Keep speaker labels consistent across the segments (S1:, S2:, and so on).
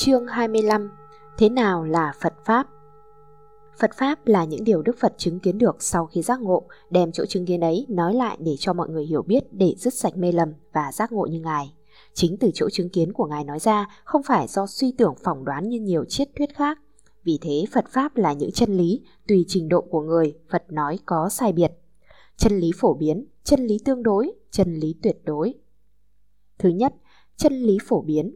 S1: Chương 25 Thế nào là Phật Pháp? Phật Pháp là những điều Đức Phật chứng kiến được sau khi giác ngộ, đem chỗ chứng kiến ấy nói lại để cho mọi người hiểu biết để dứt sạch mê lầm và giác ngộ như Ngài. Chính từ chỗ chứng kiến của Ngài nói ra không phải do suy tưởng phỏng đoán như nhiều triết thuyết khác. Vì thế Phật Pháp là những chân lý, tùy trình độ của người, Phật nói có sai biệt. Chân lý phổ biến, chân lý tương đối, chân lý tuyệt đối. Thứ nhất, chân lý phổ biến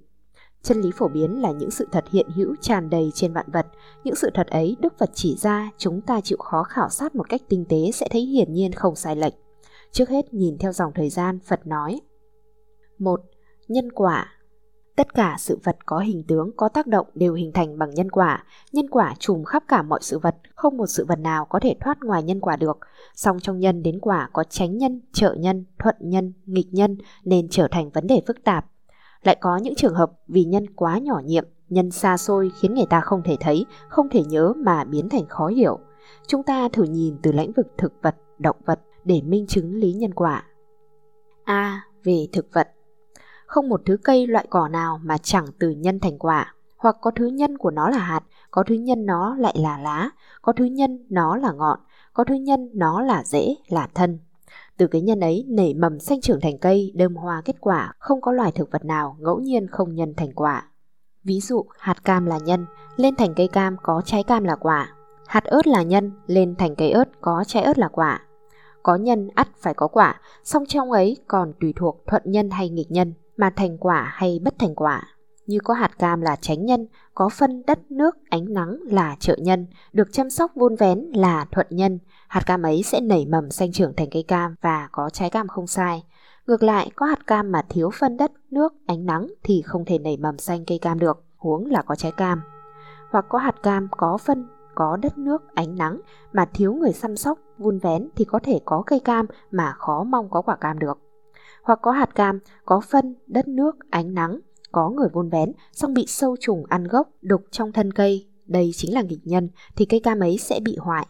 S1: Chân lý phổ biến là những sự thật hiện hữu tràn đầy trên vạn vật. Những sự thật ấy Đức Phật chỉ ra chúng ta chịu khó khảo sát một cách tinh tế sẽ thấy hiển nhiên không sai lệch. Trước hết nhìn theo dòng thời gian Phật nói. một Nhân quả Tất cả sự vật có hình tướng, có tác động đều hình thành bằng nhân quả. Nhân quả trùm khắp cả mọi sự vật, không một sự vật nào có thể thoát ngoài nhân quả được. Song trong nhân đến quả có tránh nhân, trợ nhân, thuận nhân, nghịch nhân nên trở thành vấn đề phức tạp. Lại có những trường hợp vì nhân quá nhỏ nhiệm, nhân xa xôi khiến người ta không thể thấy, không thể nhớ mà biến thành khó hiểu. Chúng ta thử nhìn từ lĩnh vực thực vật, động vật để minh chứng lý nhân quả. A. Về thực vật Không một thứ cây loại cỏ nào mà chẳng từ nhân thành quả, hoặc có thứ nhân của nó là hạt, có thứ nhân nó lại là lá, có thứ nhân nó là ngọn, có thứ nhân nó là rễ, là thân, từ cái nhân ấy nảy mầm xanh trưởng thành cây, đơm hoa kết quả, không có loài thực vật nào ngẫu nhiên không nhân thành quả. Ví dụ, hạt cam là nhân, lên thành cây cam có trái cam là quả. Hạt ớt là nhân, lên thành cây ớt có trái ớt là quả. Có nhân ắt phải có quả, song trong ấy còn tùy thuộc thuận nhân hay nghịch nhân, mà thành quả hay bất thành quả. Như có hạt cam là tránh nhân, có phân đất nước ánh nắng là trợ nhân, được chăm sóc vun vén là thuận nhân, hạt cam ấy sẽ nảy mầm xanh trưởng thành cây cam và có trái cam không sai. Ngược lại, có hạt cam mà thiếu phân đất, nước, ánh nắng thì không thể nảy mầm xanh cây cam được, huống là có trái cam. Hoặc có hạt cam có phân, có đất nước, ánh nắng mà thiếu người chăm sóc, vun vén thì có thể có cây cam mà khó mong có quả cam được. Hoặc có hạt cam, có phân, đất nước, ánh nắng, có người vun vén, xong bị sâu trùng ăn gốc, đục trong thân cây, đây chính là nghịch nhân, thì cây cam ấy sẽ bị hoại,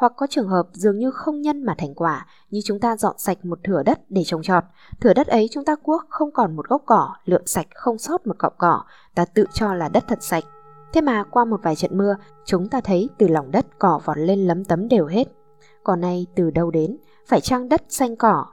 S1: hoặc có trường hợp dường như không nhân mà thành quả, như chúng ta dọn sạch một thửa đất để trồng trọt. Thửa đất ấy chúng ta cuốc không còn một gốc cỏ, lượm sạch không sót một cọng cỏ, ta tự cho là đất thật sạch. Thế mà qua một vài trận mưa, chúng ta thấy từ lòng đất cỏ vọt lên lấm tấm đều hết. Còn nay từ đâu đến, phải chăng đất xanh cỏ?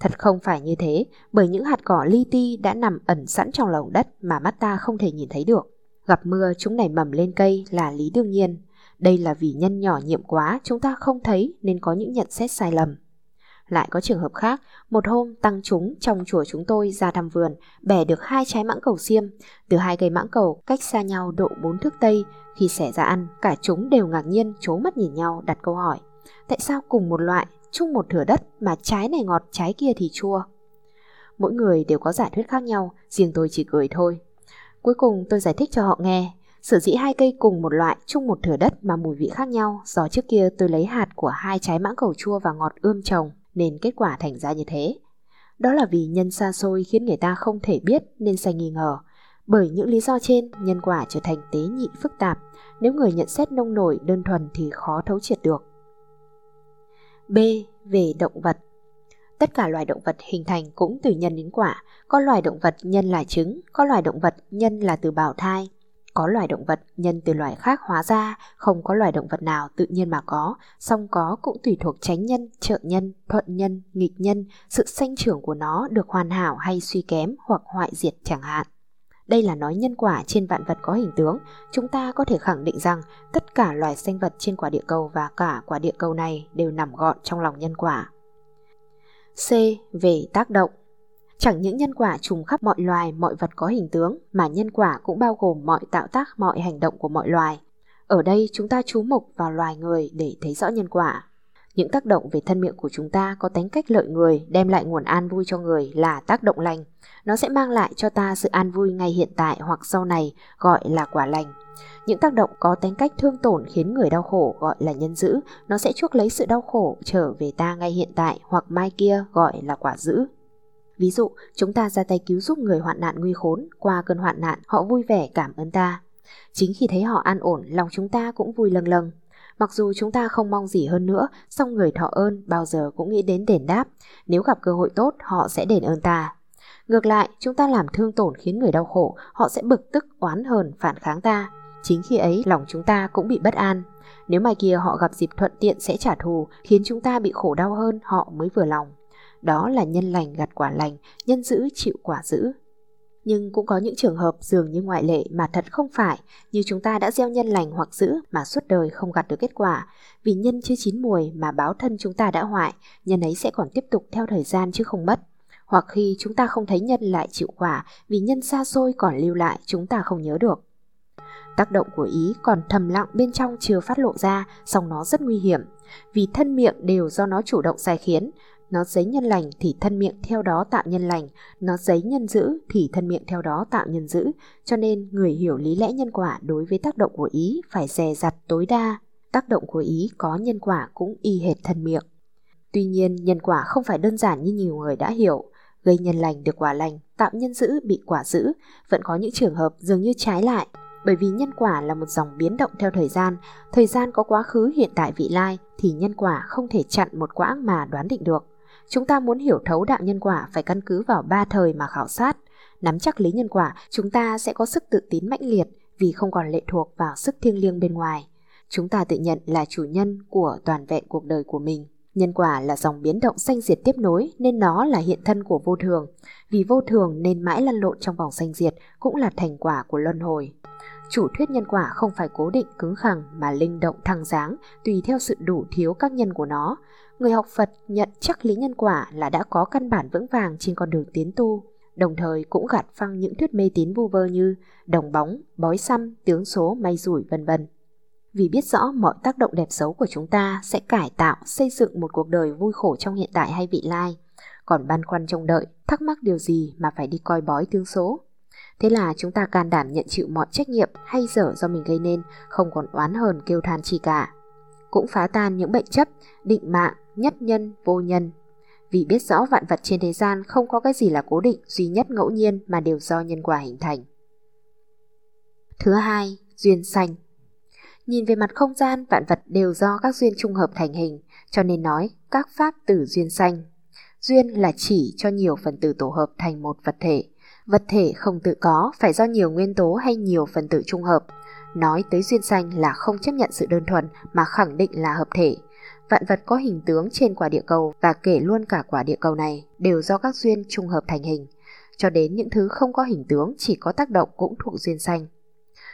S1: Thật không phải như thế, bởi những hạt cỏ li ti đã nằm ẩn sẵn trong lòng đất mà mắt ta không thể nhìn thấy được. Gặp mưa chúng nảy mầm lên cây là lý đương nhiên, đây là vì nhân nhỏ nhiệm quá chúng ta không thấy nên có những nhận xét sai lầm. Lại có trường hợp khác, một hôm tăng chúng trong chùa chúng tôi ra thăm vườn, bẻ được hai trái mãng cầu xiêm. Từ hai cây mãng cầu cách xa nhau độ bốn thước tây, khi xẻ ra ăn, cả chúng đều ngạc nhiên chố mắt nhìn nhau đặt câu hỏi. Tại sao cùng một loại, chung một thửa đất mà trái này ngọt trái kia thì chua? Mỗi người đều có giả thuyết khác nhau, riêng tôi chỉ cười thôi. Cuối cùng tôi giải thích cho họ nghe, Sở dĩ hai cây cùng một loại chung một thửa đất mà mùi vị khác nhau do trước kia tôi lấy hạt của hai trái mãng cầu chua và ngọt ươm trồng nên kết quả thành ra như thế. Đó là vì nhân xa xôi khiến người ta không thể biết nên sai nghi ngờ. Bởi những lý do trên, nhân quả trở thành tế nhị phức tạp. Nếu người nhận xét nông nổi đơn thuần thì khó thấu triệt được. B. Về động vật Tất cả loài động vật hình thành cũng từ nhân đến quả. Có loài động vật nhân là trứng, có loài động vật nhân là từ bào thai, có loài động vật nhân từ loài khác hóa ra, không có loài động vật nào tự nhiên mà có, song có cũng tùy thuộc tránh nhân, trợ nhân, thuận nhân, nghịch nhân, sự sanh trưởng của nó được hoàn hảo hay suy kém hoặc hoại diệt chẳng hạn. Đây là nói nhân quả trên vạn vật có hình tướng, chúng ta có thể khẳng định rằng tất cả loài sinh vật trên quả địa cầu và cả quả địa cầu này đều nằm gọn trong lòng nhân quả. C. Về tác động Chẳng những nhân quả trùng khắp mọi loài, mọi vật có hình tướng, mà nhân quả cũng bao gồm mọi tạo tác, mọi hành động của mọi loài. Ở đây chúng ta chú mục vào loài người để thấy rõ nhân quả. Những tác động về thân miệng của chúng ta có tính cách lợi người, đem lại nguồn an vui cho người là tác động lành. Nó sẽ mang lại cho ta sự an vui ngay hiện tại hoặc sau này, gọi là quả lành. Những tác động có tính cách thương tổn khiến người đau khổ gọi là nhân dữ, nó sẽ chuốc lấy sự đau khổ trở về ta ngay hiện tại hoặc mai kia gọi là quả dữ. Ví dụ, chúng ta ra tay cứu giúp người hoạn nạn nguy khốn, qua cơn hoạn nạn họ vui vẻ cảm ơn ta. Chính khi thấy họ an ổn, lòng chúng ta cũng vui lâng lâng. Mặc dù chúng ta không mong gì hơn nữa, song người thọ ơn bao giờ cũng nghĩ đến đền đáp. Nếu gặp cơ hội tốt, họ sẽ đền ơn ta. Ngược lại, chúng ta làm thương tổn khiến người đau khổ, họ sẽ bực tức, oán hờn, phản kháng ta. Chính khi ấy, lòng chúng ta cũng bị bất an. Nếu mai kia họ gặp dịp thuận tiện sẽ trả thù, khiến chúng ta bị khổ đau hơn họ mới vừa lòng. Đó là nhân lành gặt quả lành, nhân dữ chịu quả dữ. Nhưng cũng có những trường hợp dường như ngoại lệ mà thật không phải, như chúng ta đã gieo nhân lành hoặc dữ mà suốt đời không gặt được kết quả. Vì nhân chưa chín mùi mà báo thân chúng ta đã hoại, nhân ấy sẽ còn tiếp tục theo thời gian chứ không mất. Hoặc khi chúng ta không thấy nhân lại chịu quả vì nhân xa xôi còn lưu lại chúng ta không nhớ được. Tác động của ý còn thầm lặng bên trong chưa phát lộ ra, song nó rất nguy hiểm. Vì thân miệng đều do nó chủ động sai khiến, nó giấy nhân lành thì thân miệng theo đó tạo nhân lành, nó giấy nhân dữ thì thân miệng theo đó tạo nhân dữ, cho nên người hiểu lý lẽ nhân quả đối với tác động của ý phải dè dặt tối đa. Tác động của ý có nhân quả cũng y hệt thân miệng. Tuy nhiên, nhân quả không phải đơn giản như nhiều người đã hiểu, gây nhân lành được quả lành, tạo nhân dữ bị quả dữ, vẫn có những trường hợp dường như trái lại, bởi vì nhân quả là một dòng biến động theo thời gian, thời gian có quá khứ hiện tại vị lai thì nhân quả không thể chặn một quãng mà đoán định được. Chúng ta muốn hiểu thấu đạo nhân quả phải căn cứ vào ba thời mà khảo sát. Nắm chắc lý nhân quả, chúng ta sẽ có sức tự tín mãnh liệt vì không còn lệ thuộc vào sức thiêng liêng bên ngoài. Chúng ta tự nhận là chủ nhân của toàn vẹn cuộc đời của mình. Nhân quả là dòng biến động sanh diệt tiếp nối nên nó là hiện thân của vô thường. Vì vô thường nên mãi lăn lộn trong vòng sanh diệt cũng là thành quả của luân hồi. Chủ thuyết nhân quả không phải cố định cứng khẳng mà linh động thăng dáng tùy theo sự đủ thiếu các nhân của nó. Người học Phật nhận chắc lý nhân quả là đã có căn bản vững vàng trên con đường tiến tu, đồng thời cũng gạt phăng những thuyết mê tín vu vơ như đồng bóng, bói xăm, tướng số, may rủi vân vân. Vì biết rõ mọi tác động đẹp xấu của chúng ta sẽ cải tạo, xây dựng một cuộc đời vui khổ trong hiện tại hay vị lai. Còn băn khoăn trông đợi, thắc mắc điều gì mà phải đi coi bói tướng số. Thế là chúng ta can đảm nhận chịu mọi trách nhiệm hay dở do mình gây nên, không còn oán hờn kêu than chi cả. Cũng phá tan những bệnh chấp, định mạng, nhất nhân, vô nhân. Vì biết rõ vạn vật trên thế gian không có cái gì là cố định, duy nhất ngẫu nhiên mà đều do nhân quả hình thành. Thứ hai, duyên sanh. Nhìn về mặt không gian, vạn vật đều do các duyên trung hợp thành hình, cho nên nói các pháp tử duyên sanh. Duyên là chỉ cho nhiều phần tử tổ hợp thành một vật thể. Vật thể không tự có, phải do nhiều nguyên tố hay nhiều phần tử trung hợp. Nói tới duyên sanh là không chấp nhận sự đơn thuần mà khẳng định là hợp thể. Vạn vật có hình tướng trên quả địa cầu và kể luôn cả quả địa cầu này đều do các duyên trung hợp thành hình. Cho đến những thứ không có hình tướng chỉ có tác động cũng thuộc duyên sanh.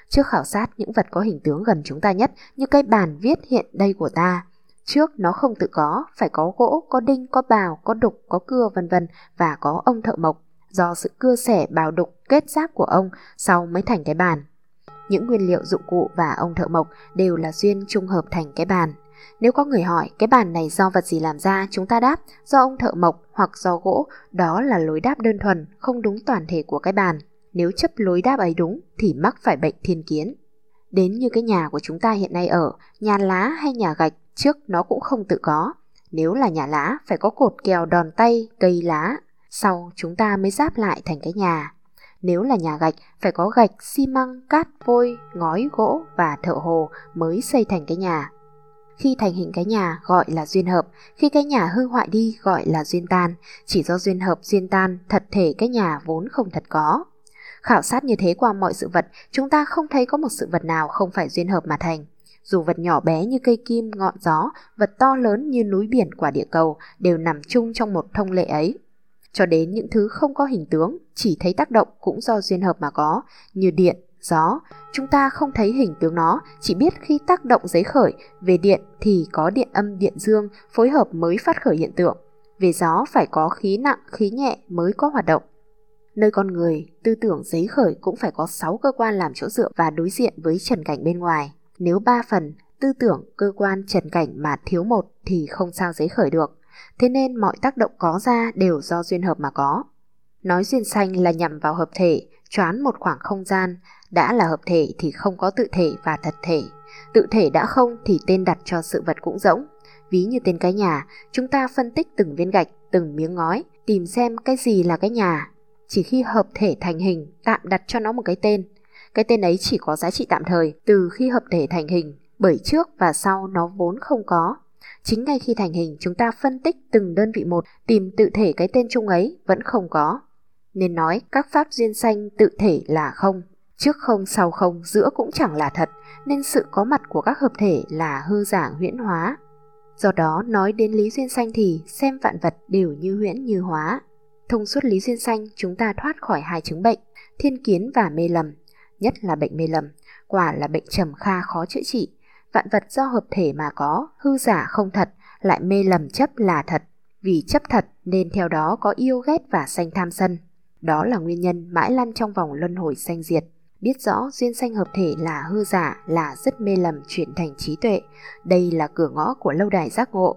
S1: Trước khảo sát những vật có hình tướng gần chúng ta nhất như cây bàn viết hiện đây của ta. Trước nó không tự có, phải có gỗ, có đinh, có bào, có đục, có cưa vân vân và có ông thợ mộc. Do sự cưa xẻ bào đục kết giáp của ông sau mới thành cái bàn. Những nguyên liệu dụng cụ và ông thợ mộc đều là duyên trung hợp thành cái bàn. Nếu có người hỏi cái bàn này do vật gì làm ra, chúng ta đáp do ông thợ mộc hoặc do gỗ, đó là lối đáp đơn thuần, không đúng toàn thể của cái bàn. Nếu chấp lối đáp ấy đúng thì mắc phải bệnh thiên kiến. Đến như cái nhà của chúng ta hiện nay ở, nhà lá hay nhà gạch, trước nó cũng không tự có. Nếu là nhà lá, phải có cột kèo đòn tay, cây lá. Sau chúng ta mới giáp lại thành cái nhà. Nếu là nhà gạch, phải có gạch, xi măng, cát, vôi, ngói, gỗ và thợ hồ mới xây thành cái nhà. Khi thành hình cái nhà gọi là duyên hợp, khi cái nhà hư hoại đi gọi là duyên tan, chỉ do duyên hợp duyên tan, thật thể cái nhà vốn không thật có. Khảo sát như thế qua mọi sự vật, chúng ta không thấy có một sự vật nào không phải duyên hợp mà thành. Dù vật nhỏ bé như cây kim, ngọn gió, vật to lớn như núi biển quả địa cầu đều nằm chung trong một thông lệ ấy. Cho đến những thứ không có hình tướng, chỉ thấy tác động cũng do duyên hợp mà có, như điện, gió, chúng ta không thấy hình tướng nó, chỉ biết khi tác động giấy khởi, về điện thì có điện âm điện dương phối hợp mới phát khởi hiện tượng. Về gió phải có khí nặng, khí nhẹ mới có hoạt động. Nơi con người, tư tưởng giấy khởi cũng phải có 6 cơ quan làm chỗ dựa và đối diện với trần cảnh bên ngoài. Nếu ba phần, tư tưởng, cơ quan, trần cảnh mà thiếu một thì không sao giấy khởi được. Thế nên mọi tác động có ra đều do duyên hợp mà có. Nói duyên sanh là nhằm vào hợp thể, choán một khoảng không gian, đã là hợp thể thì không có tự thể và thật thể. Tự thể đã không thì tên đặt cho sự vật cũng rỗng. Ví như tên cái nhà, chúng ta phân tích từng viên gạch, từng miếng ngói, tìm xem cái gì là cái nhà. Chỉ khi hợp thể thành hình, tạm đặt cho nó một cái tên. Cái tên ấy chỉ có giá trị tạm thời từ khi hợp thể thành hình, bởi trước và sau nó vốn không có. Chính ngay khi thành hình chúng ta phân tích từng đơn vị một, tìm tự thể cái tên chung ấy vẫn không có. nên nói các pháp duyên sanh tự thể là không. Trước không sau không giữa cũng chẳng là thật, nên sự có mặt của các hợp thể là hư giả huyễn hóa. Do đó nói đến lý duyên sanh thì xem vạn vật đều như huyễn như hóa. Thông suốt lý duyên sanh chúng ta thoát khỏi hai chứng bệnh, thiên kiến và mê lầm, nhất là bệnh mê lầm, quả là bệnh trầm kha khó chữa trị. Vạn vật do hợp thể mà có, hư giả không thật, lại mê lầm chấp là thật. Vì chấp thật nên theo đó có yêu ghét và sanh tham sân. Đó là nguyên nhân mãi lăn trong vòng luân hồi sanh diệt. Biết rõ duyên sanh hợp thể là hư giả, là rất mê lầm chuyển thành trí tuệ. Đây là cửa ngõ của lâu đài giác ngộ.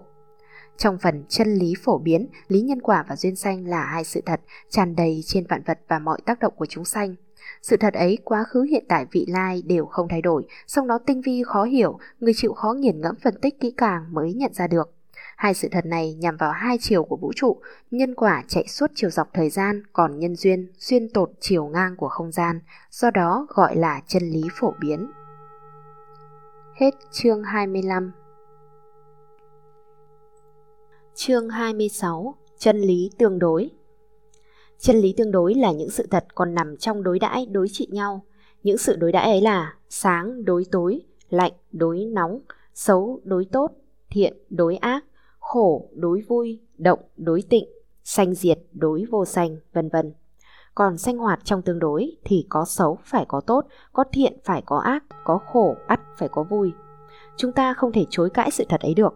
S1: Trong phần chân lý phổ biến, lý nhân quả và duyên sanh là hai sự thật tràn đầy trên vạn vật và mọi tác động của chúng sanh. Sự thật ấy quá khứ hiện tại vị lai đều không thay đổi, song nó tinh vi khó hiểu, người chịu khó nghiền ngẫm phân tích kỹ càng mới nhận ra được. Hai sự thật này nhằm vào hai chiều của vũ trụ, nhân quả chạy suốt chiều dọc thời gian, còn nhân duyên xuyên tột chiều ngang của không gian, do đó gọi là chân lý phổ biến. Hết chương 25 Chương 26 Chân lý tương đối Chân lý tương đối là những sự thật còn nằm trong đối đãi đối trị nhau. Những sự đối đãi ấy là sáng đối tối, lạnh đối nóng, xấu đối tốt, thiện đối ác, khổ đối vui, động đối tịnh, sanh diệt đối vô sanh, vân vân. Còn sanh hoạt trong tương đối thì có xấu phải có tốt, có thiện phải có ác, có khổ ắt phải có vui. Chúng ta không thể chối cãi sự thật ấy được.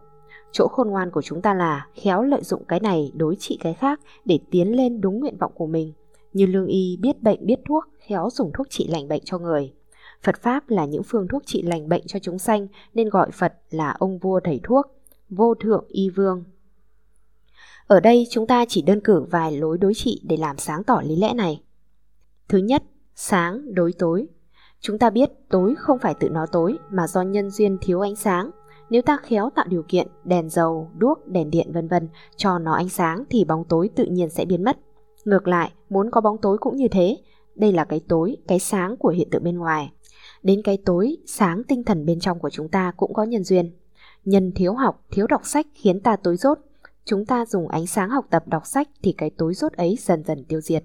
S1: Chỗ khôn ngoan của chúng ta là khéo lợi dụng cái này đối trị cái khác để tiến lên đúng nguyện vọng của mình. Như lương y biết bệnh biết thuốc, khéo dùng thuốc trị lành bệnh cho người. Phật Pháp là những phương thuốc trị lành bệnh cho chúng sanh nên gọi Phật là ông vua thầy thuốc, vô thượng y vương. Ở đây chúng ta chỉ đơn cử vài lối đối trị để làm sáng tỏ lý lẽ này. Thứ nhất, sáng đối tối. Chúng ta biết tối không phải tự nó tối mà do nhân duyên thiếu ánh sáng. Nếu ta khéo tạo điều kiện đèn dầu, đuốc, đèn điện vân vân cho nó ánh sáng thì bóng tối tự nhiên sẽ biến mất. Ngược lại, muốn có bóng tối cũng như thế. Đây là cái tối, cái sáng của hiện tượng bên ngoài. Đến cái tối, sáng tinh thần bên trong của chúng ta cũng có nhân duyên. Nhân thiếu học, thiếu đọc sách khiến ta tối rốt. Chúng ta dùng ánh sáng học tập đọc sách thì cái tối rốt ấy dần dần tiêu diệt.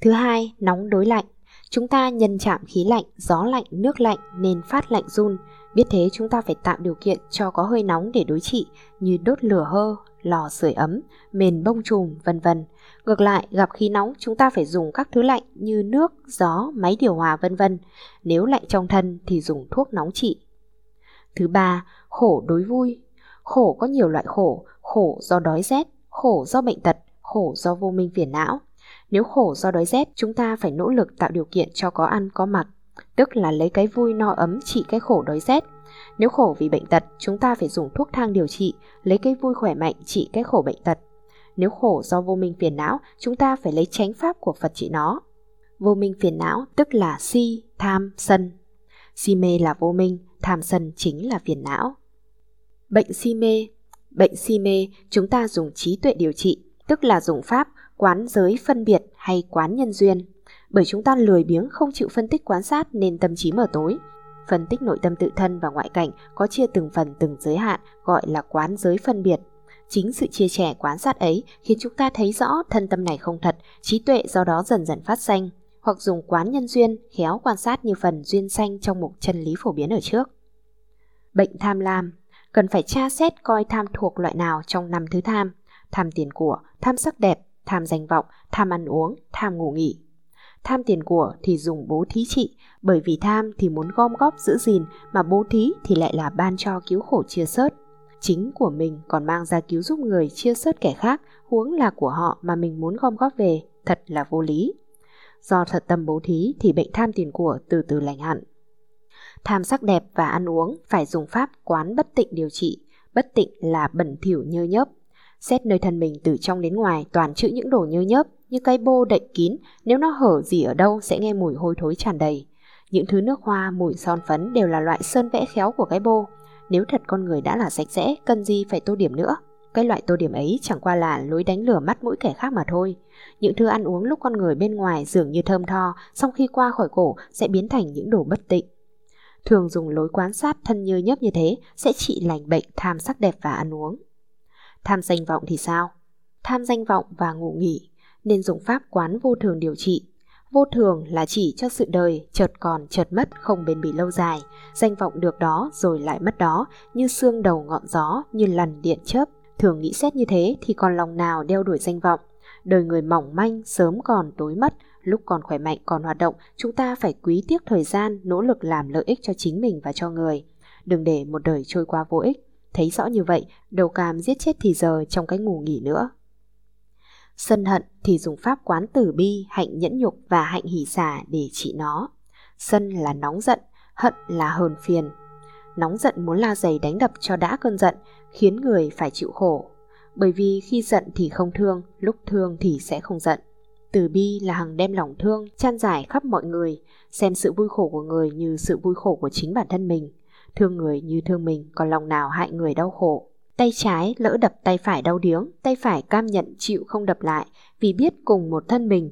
S1: Thứ hai, nóng đối lạnh. Chúng ta nhân chạm khí lạnh, gió lạnh, nước lạnh nên phát lạnh run. Biết thế chúng ta phải tạo điều kiện cho có hơi nóng để đối trị như đốt lửa hơ, lò sưởi ấm, mền bông trùm, vân vân. Ngược lại, gặp khí nóng chúng ta phải dùng các thứ lạnh như nước, gió, máy điều hòa vân vân. Nếu lạnh trong thân thì dùng thuốc nóng trị. Thứ ba, khổ đối vui. Khổ có nhiều loại khổ, khổ do đói rét, khổ do bệnh tật, khổ do vô minh phiền não. Nếu khổ do đói rét, chúng ta phải nỗ lực tạo điều kiện cho có ăn có mặc, tức là lấy cái vui no ấm trị cái khổ đói rét. Nếu khổ vì bệnh tật, chúng ta phải dùng thuốc thang điều trị, lấy cái vui khỏe mạnh trị cái khổ bệnh tật. Nếu khổ do vô minh phiền não, chúng ta phải lấy chánh pháp của Phật trị nó. Vô minh phiền não tức là si, tham, sân. Si mê là vô minh, tham sân chính là phiền não. Bệnh si mê Bệnh si mê chúng ta dùng trí tuệ điều trị, tức là dùng pháp quán giới phân biệt hay quán nhân duyên. Bởi chúng ta lười biếng không chịu phân tích quan sát nên tâm trí mở tối. Phân tích nội tâm tự thân và ngoại cảnh có chia từng phần từng giới hạn gọi là quán giới phân biệt. Chính sự chia sẻ quan sát ấy khiến chúng ta thấy rõ thân tâm này không thật, trí tuệ do đó dần dần phát sanh, hoặc dùng quán nhân duyên khéo quan sát như phần duyên sanh trong mục chân lý phổ biến ở trước. Bệnh tham lam cần phải tra xét coi tham thuộc loại nào trong năm thứ tham, tham tiền của, tham sắc đẹp, tham danh vọng, tham ăn uống, tham ngủ nghỉ. Tham tiền của thì dùng bố thí trị, bởi vì tham thì muốn gom góp giữ gìn, mà bố thí thì lại là ban cho cứu khổ chia sớt. Chính của mình còn mang ra cứu giúp người chia sớt kẻ khác, huống là của họ mà mình muốn gom góp về, thật là vô lý. Do thật tâm bố thí thì bệnh tham tiền của từ từ lành hẳn. Tham sắc đẹp và ăn uống phải dùng pháp quán bất tịnh điều trị. Bất tịnh là bẩn thỉu nhơ nhớp. Xét nơi thân mình từ trong đến ngoài toàn chữ những đồ nhơ nhớp như cái bô đậy kín, nếu nó hở gì ở đâu sẽ nghe mùi hôi thối tràn đầy. Những thứ nước hoa, mùi son phấn đều là loại sơn vẽ khéo của cái bô. Nếu thật con người đã là sạch sẽ, cần gì phải tô điểm nữa. Cái loại tô điểm ấy chẳng qua là lối đánh lửa mắt mũi kẻ khác mà thôi. Những thứ ăn uống lúc con người bên ngoài dường như thơm tho, song khi qua khỏi cổ sẽ biến thành những đồ bất tịnh thường dùng lối quan sát thân như nhấp như thế sẽ trị lành bệnh tham sắc đẹp và ăn uống. Tham danh vọng thì sao? Tham danh vọng và ngủ nghỉ. nên dùng pháp quán vô thường điều trị. Vô thường là chỉ cho sự đời chợt còn chợt mất không bền bỉ lâu dài, danh vọng được đó rồi lại mất đó, như xương đầu ngọn gió, như lằn điện chớp. Thường nghĩ xét như thế thì còn lòng nào đeo đuổi danh vọng. Đời người mỏng manh sớm còn tối mất, lúc còn khỏe mạnh còn hoạt động, chúng ta phải quý tiếc thời gian, nỗ lực làm lợi ích cho chính mình và cho người. Đừng để một đời trôi qua vô ích. Thấy rõ như vậy, đầu cam giết chết thì giờ trong cái ngủ nghỉ nữa. Sân hận thì dùng pháp quán tử bi, hạnh nhẫn nhục và hạnh hỷ xả để trị nó. Sân là nóng giận, hận là hờn phiền. Nóng giận muốn la giày đánh đập cho đã cơn giận, khiến người phải chịu khổ. Bởi vì khi giận thì không thương, lúc thương thì sẽ không giận. Từ bi là hằng đem lòng thương, chan giải khắp mọi người, xem sự vui khổ của người như sự vui khổ của chính bản thân mình. Thương người như thương mình, còn lòng nào hại người đau khổ. Tay trái lỡ đập tay phải đau điếng, tay phải cam nhận chịu không đập lại vì biết cùng một thân mình.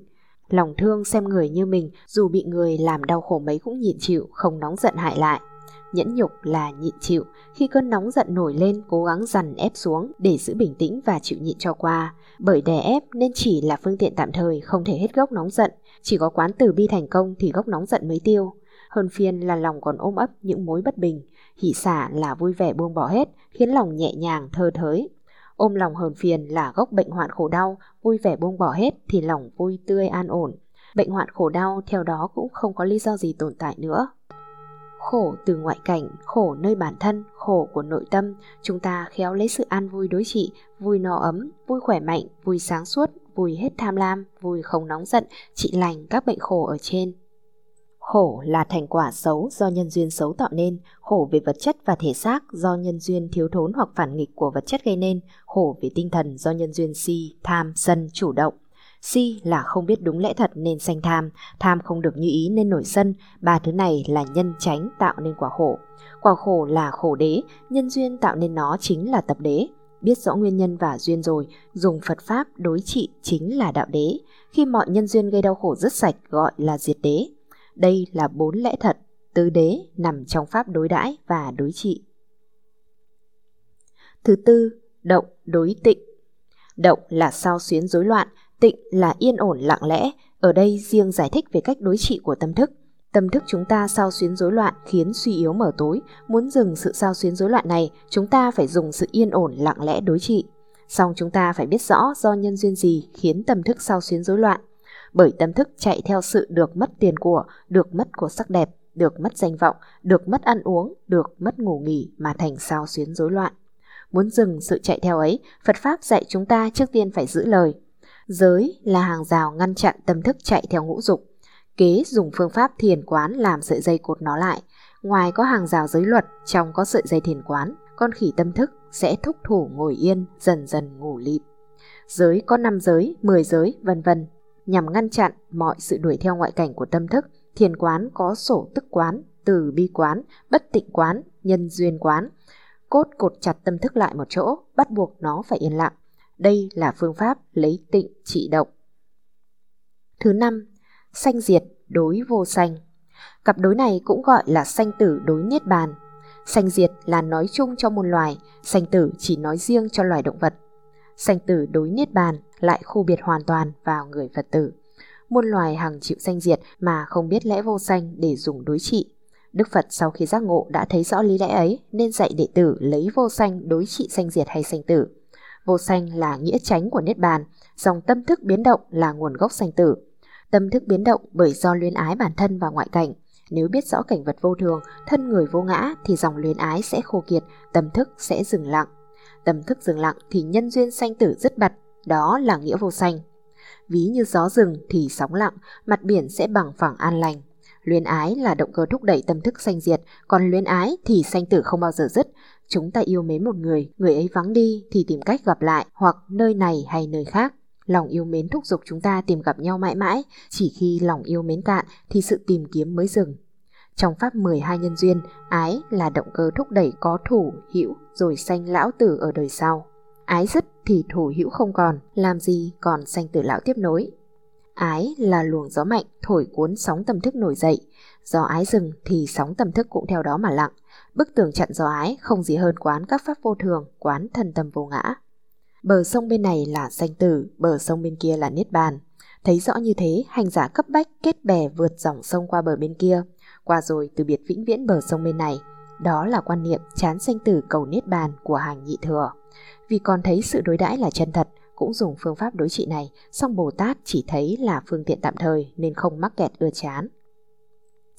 S1: Lòng thương xem người như mình, dù bị người làm đau khổ mấy cũng nhịn chịu, không nóng giận hại lại. Nhẫn nhục là nhịn chịu, khi cơn nóng giận nổi lên cố gắng dằn ép xuống để giữ bình tĩnh và chịu nhịn cho qua. Bởi đè ép nên chỉ là phương tiện tạm thời không thể hết gốc nóng giận, chỉ có quán từ bi thành công thì gốc nóng giận mới tiêu. Hơn phiên là lòng còn ôm ấp những mối bất bình, hỷ xả là vui vẻ buông bỏ hết, khiến lòng nhẹ nhàng thơ thới. Ôm lòng hờn phiền là gốc bệnh hoạn khổ đau, vui vẻ buông bỏ hết thì lòng vui tươi an ổn. Bệnh hoạn khổ đau theo đó cũng không có lý do gì tồn tại nữa. Khổ từ ngoại cảnh, khổ nơi bản thân, khổ của nội tâm, chúng ta khéo lấy sự an vui đối trị, vui no ấm, vui khỏe mạnh, vui sáng suốt, vui hết tham lam, vui không nóng giận, trị lành các bệnh khổ ở trên. Khổ là thành quả xấu do nhân duyên xấu tạo nên, khổ về vật chất và thể xác do nhân duyên thiếu thốn hoặc phản nghịch của vật chất gây nên, khổ về tinh thần do nhân duyên si, tham, sân chủ động. Si là không biết đúng lẽ thật nên sanh tham, tham không được như ý nên nổi sân, ba thứ này là nhân tránh tạo nên quả khổ. Quả khổ là khổ đế, nhân duyên tạo nên nó chính là tập đế. Biết rõ nguyên nhân và duyên rồi, dùng Phật Pháp đối trị chính là đạo đế. Khi mọi nhân duyên gây đau khổ rất sạch gọi là diệt đế. Đây là bốn lẽ thật, tứ đế nằm trong pháp đối đãi và đối trị. Thứ tư, động đối tịnh. Động là sao xuyến rối loạn, tịnh là yên ổn lặng lẽ. Ở đây riêng giải thích về cách đối trị của tâm thức. Tâm thức chúng ta sao xuyến rối loạn khiến suy yếu mở tối. Muốn dừng sự sao xuyến rối loạn này, chúng ta phải dùng sự yên ổn lặng lẽ đối trị. Song chúng ta phải biết rõ do nhân duyên gì khiến tâm thức sao xuyến rối loạn bởi tâm thức chạy theo sự được mất tiền của, được mất của sắc đẹp, được mất danh vọng, được mất ăn uống, được mất ngủ nghỉ mà thành sao xuyến rối loạn. Muốn dừng sự chạy theo ấy, Phật Pháp dạy chúng ta trước tiên phải giữ lời. Giới là hàng rào ngăn chặn tâm thức chạy theo ngũ dục. Kế dùng phương pháp thiền quán làm sợi dây cột nó lại. Ngoài có hàng rào giới luật, trong có sợi dây thiền quán, con khỉ tâm thức sẽ thúc thủ ngồi yên, dần dần ngủ lịm. Giới có 5 giới, 10 giới, vân vân nhằm ngăn chặn mọi sự đuổi theo ngoại cảnh của tâm thức. Thiền quán có sổ tức quán, từ bi quán, bất tịnh quán, nhân duyên quán. Cốt cột chặt tâm thức lại một chỗ, bắt buộc nó phải yên lặng. Đây là phương pháp lấy tịnh trị động. Thứ năm, sanh diệt đối vô sanh. Cặp đối này cũng gọi là sanh tử đối niết bàn. Sanh diệt là nói chung cho muôn loài, sanh tử chỉ nói riêng cho loài động vật. Sanh tử đối niết bàn lại khu biệt hoàn toàn vào người Phật tử. Muôn loài hằng chịu sanh diệt mà không biết lẽ vô sanh để dùng đối trị. Đức Phật sau khi giác ngộ đã thấy rõ lý lẽ ấy nên dạy đệ tử lấy vô sanh đối trị sanh diệt hay sanh tử. Vô sanh là nghĩa tránh của Niết Bàn, dòng tâm thức biến động là nguồn gốc sanh tử. Tâm thức biến động bởi do luyến ái bản thân và ngoại cảnh. Nếu biết rõ cảnh vật vô thường, thân người vô ngã thì dòng luyến ái sẽ khô kiệt, tâm thức sẽ dừng lặng. Tâm thức dừng lặng thì nhân duyên sanh tử dứt bặt đó là nghĩa vô sanh. Ví như gió rừng thì sóng lặng, mặt biển sẽ bằng phẳng an lành. Luyến ái là động cơ thúc đẩy tâm thức sanh diệt, còn luyến ái thì sanh tử không bao giờ dứt. Chúng ta yêu mến một người, người ấy vắng đi thì tìm cách gặp lại hoặc nơi này hay nơi khác. Lòng yêu mến thúc giục chúng ta tìm gặp nhau mãi mãi, chỉ khi lòng yêu mến cạn thì sự tìm kiếm mới dừng. Trong pháp 12 nhân duyên, ái là động cơ thúc đẩy có thủ, hữu rồi sanh lão tử ở đời sau. Ái dứt thì thủ hữu không còn, làm gì còn sanh tử lão tiếp nối. Ái là luồng gió mạnh thổi cuốn sóng tâm thức nổi dậy, do ái dừng thì sóng tâm thức cũng theo đó mà lặng. Bức tường chặn gió ái không gì hơn quán các pháp vô thường, quán thân tâm vô ngã. Bờ sông bên này là sanh tử, bờ sông bên kia là niết bàn. Thấy rõ như thế, hành giả cấp bách kết bè vượt dòng sông qua bờ bên kia, qua rồi từ biệt vĩnh viễn bờ sông bên này. Đó là quan niệm chán sanh tử cầu niết bàn của hàng nhị thừa. Vì còn thấy sự đối đãi là chân thật, cũng dùng phương pháp đối trị này, song Bồ Tát chỉ thấy là phương tiện tạm thời nên không mắc kẹt ưa chán.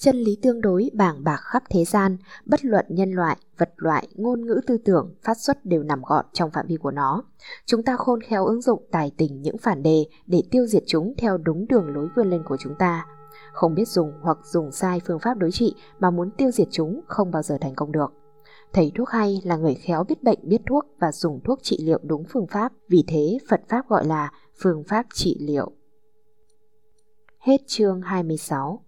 S1: Chân lý tương đối bảng bạc khắp thế gian, bất luận nhân loại, vật loại, ngôn ngữ tư tưởng, phát xuất đều nằm gọn trong phạm vi của nó. Chúng ta khôn khéo ứng dụng tài tình những phản đề để tiêu diệt chúng theo đúng đường lối vươn lên của chúng ta. Không biết dùng hoặc dùng sai phương pháp đối trị mà muốn tiêu diệt chúng không bao giờ thành công được. Thầy thuốc hay là người khéo biết bệnh biết thuốc và dùng thuốc trị liệu đúng phương pháp, vì thế Phật Pháp gọi là phương pháp trị liệu. Hết chương 26